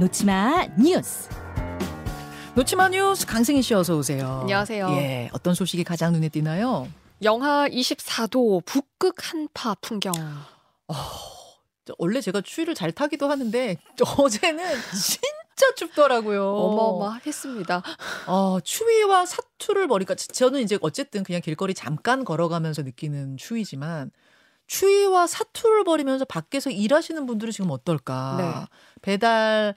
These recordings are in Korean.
놓치마 뉴스. 놓치마 뉴스 강승희 씨 어서 오세요. 안녕하세요. 예, 어떤 소식이 가장 눈에 띄나요? 영하 24도 북극 한파 풍경. 어, 원래 제가 추위를 잘 타기도 하는데 어제는 진짜 춥더라고요. 어마어마했습니다. 어, 추위와 사투를 벌이니까 저는 이제 어쨌든 그냥 길거리 잠깐 걸어가면서 느끼는 추위지만 추위와 사투를 벌이면서 밖에서 일하시는 분들은 지금 어떨까? 네. 배달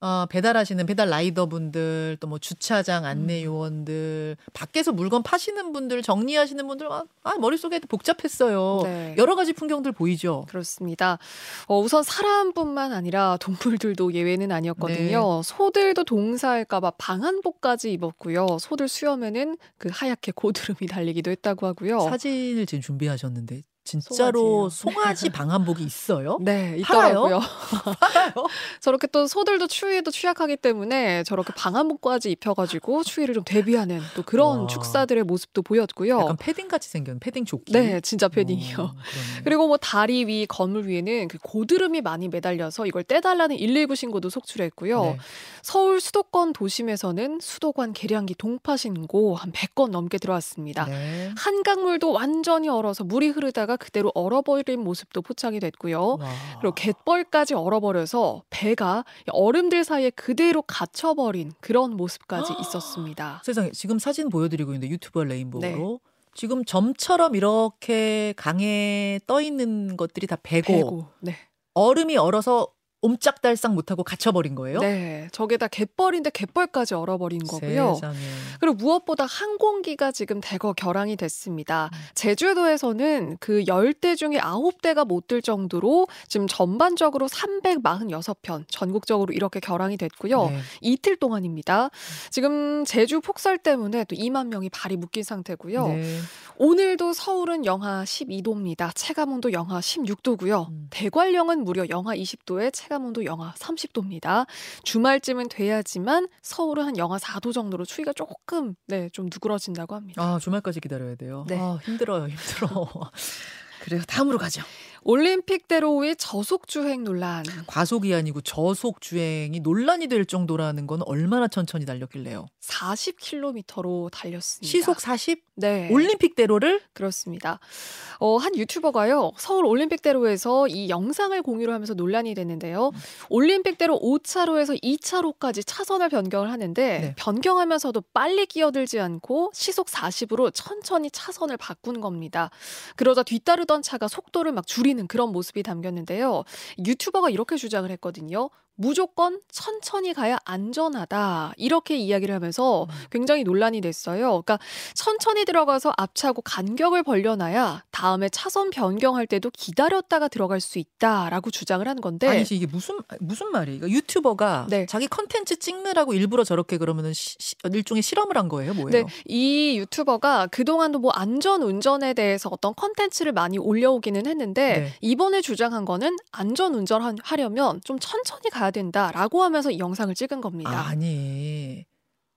어, 배달하시는 배달 라이더 분들 또 뭐 주차장 안내 음. 요원들 밖에서 물건 파시는 분들 정리하시는 분들 아, 아 머릿속에 복잡했어요. 네. 여러 가지 풍경들 보이죠. 그렇습니다. 어, 우선 사람뿐만 아니라 동물들도 예외는 아니었거든요. 소들도 동사할까봐 방한복까지 입었고요. 소들 수염에는 그 하얗게 고드름이 달리기도 했다고 하고요. 사진을 지금 준비하셨는데 진짜로 송아지예요. 송아지 방한복이 있어요? 네? 있더라고요. 저렇게 또 소들도 추위에도 취약하기 때문에 저렇게 방한복까지 입혀가지고 추위를 좀 대비하는 또 그런 와. 축사들의 모습도 보였고요. 약간 패딩 같이 생긴 패딩 조끼. 네, 진짜 패딩이요. 어, 그러네. 그리고 뭐 다리 위 건물 위에는 그 고드름이 많이 매달려서 이걸 떼달라는 119 신고도 속출했고요. 네. 서울 수도권 도심에서는 수도관 계량기 동파 신고 한 100건 넘게 들어왔습니다. 네. 한강물도 완전히 얼어서 물이 흐르다가 그대로 얼어버린 모습도 포착이 됐고요. 와. 그리고 갯벌까지 얼어버려서 배가 얼음들 사이에 그대로 갇혀버린 그런 모습까지 있었습니다. 세상에 지금 사진 보여드리고 있는데 유튜버 레인보우로 네. 지금 점처럼 이렇게 강에 떠 있는 것들이 다 배고, 배고. 네. 얼음이 얼어서 옴짝달싹 못하고 갇혀버린 거예요. 네. 저게다 갯벌인데 갯벌까지 얼어버린 거고요. 세상에. 그리고 무엇보다 항공기가 지금 대거 결항이 됐습니다. 음. 제주도에서는 그 10대 중에 9대가 못 들 정도로 지금 전반적으로 346편 전국적으로 이렇게 결항이 됐고요. 네. 이틀 동안입니다. 지금 제주 폭설 때문에 또 2만 명이 발이 묶인 상태고요. 네. 오늘도 서울은 영하 12도입니다. 체감온도 영하 16도고요. 음. 대관령은 무려 영하 20도에 체 감온도 영하 30도입니다. 주말쯤은 돼야지만 서울은 한 영하 4도 정도로 추위가 조금 네, 좀 누그러진다고 합니다. 아 주말까지 기다려야 돼요. 네. 아 힘들어요, 힘들어. 그래요. 다음으로 가죠. 올림픽대로의 저속 주행 논란. 과속이 아니고 저속 주행이 논란이 될 정도라는 건 얼마나 천천히 달렸길래요. 40km로 달렸습니다. 시속 40? 네. 올림픽대로를 그렇습니다. 어, 한 유튜버가요, 서울 올림픽대로에서 이 영상을 공유를 하면서 논란이 됐는데요. 올림픽대로 5차로에서 2차로까지 차선을 변경을 하는데, 네. 변경하면서도 빨리 끼어들지 않고 시속 40으로 천천히 차선을 바꾼 겁니다. 그러자 뒤따르던 차가 속도를 막 줄이 는 그런 모습이 담겼는데요. 유튜버가 이렇게 주장을 했거든요. 무조건 천천히 가야 안전하다. 이렇게 이야기를 하면서 굉장히 논란이 됐어요. 그러니까 천천히 들어가서 앞차고 간격을 벌려놔야 다음에 차선 변경할 때도 기다렸다가 들어갈 수 있다라고 주장을 한 건데 아니지 이게 무슨 무슨 말이에요? 그러니까 유튜버가 네. 자기 컨텐츠 찍느라고 일부러 저렇게 그러면은 시- 시- 일종의 실험을 한 거예요, 뭐예요? 네, 이 유튜버가 그동안도 뭐 안전 운전에 대해서 어떤 컨텐츠를 많이 올려오기는 했는데 네. 이번에 주장한 거는 안전 운전하려면 좀 천천히 가야 된다라고 하면서 이 영상을 찍은 겁니다. 아니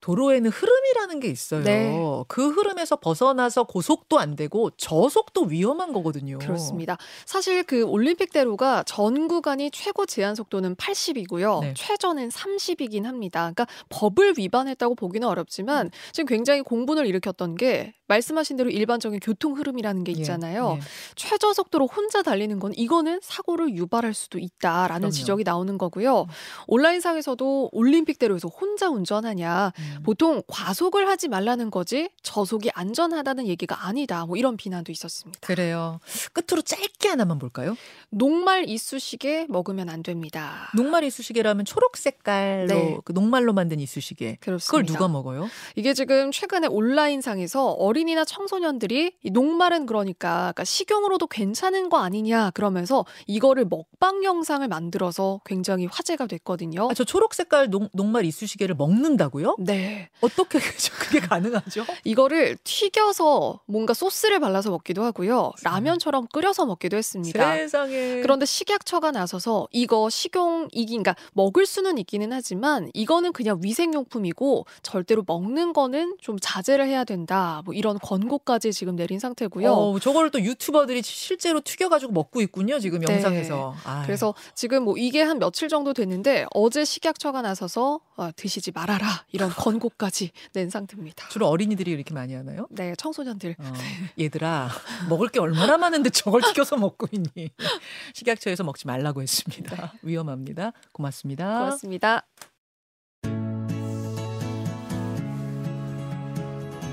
도로에는 흐름이라는 게 있어요. 네. 그 흐름에서 벗어나서 고속도 안 되고 저속도 위험한 거거든요. 그렇습니다. 사실 그 올림픽대로가 전 구간이 최고 제한 속도는 80이고요. 네. 최저는 30이긴 합니다. 그러니까 법을 위반했다고 보기는 어렵지만 지금 굉장히 공분을 일으켰던 게 말씀하신 대로 일반적인 교통 흐름이라는 게 예, 있잖아요. 예. 최저 속도로 혼자 달리는 건 이거는 사고를 유발할 수도 있다라는 그럼요. 지적이 나오는 거고요. 온라인상에서도 올림픽대로에서 혼자 운전하냐 음. 보통 과속을 하지 말라는 거지 저속이 안전하다는 얘기가 아니다. 뭐 이런 비난도 있었습니다. 그래요. 끝으로 짧게 하나만 볼까요? 녹말 이쑤시개 먹으면 안 됩니다. 녹말 이쑤시개라면 초록 색깔로 네. 그 녹말로 만든 이쑤시개. 그렇습니다. 그걸 누가 먹어요? 이게 지금 최근에 온라인상에서 어린 이나 청소년들이 이 녹말은 그러니까, 그러니까 식용으로도 괜찮은 거 아니냐 그러면서 이거를 먹방 영상을 만들어서 굉장히 화제가 됐거든요. 아, 저 초록 색깔 녹, 녹말 이쑤시개를 먹는다고요? 네. 어떻게 그게 가능하죠? 이거를 튀겨서 뭔가 소스를 발라서 먹기도 하고요. 라면처럼 끓여서 먹기도 했습니다. 세상에. 그런데 식약처가 나서서 이거 식용이기, 그러니까 먹을 수는 있기는 하지만 이거는 그냥 위생용품이고 절대로 먹는 거는 좀 자제를 해야 된다. 뭐 이런 이런 권고까지 지금 내린 상태고요. 어, 저걸 또 유튜버들이 실제로 튀겨가지고 먹고 있군요. 지금 네. 영상에서. 아유. 그래서 지금 뭐 이게 한 며칠 정도 됐는데 어제 식약처가 나서서 아, 드시지 말아라 이런 권고까지 낸 상태입니다. 주로 어린이들이 이렇게 많이 하나요? 네, 청소년들. 어, 얘들아 먹을 게 얼마나 많은데 저걸 튀겨서 먹고 있니? 식약처에서 먹지 말라고 했습니다. 위험합니다. 고맙습니다. 고맙습니다.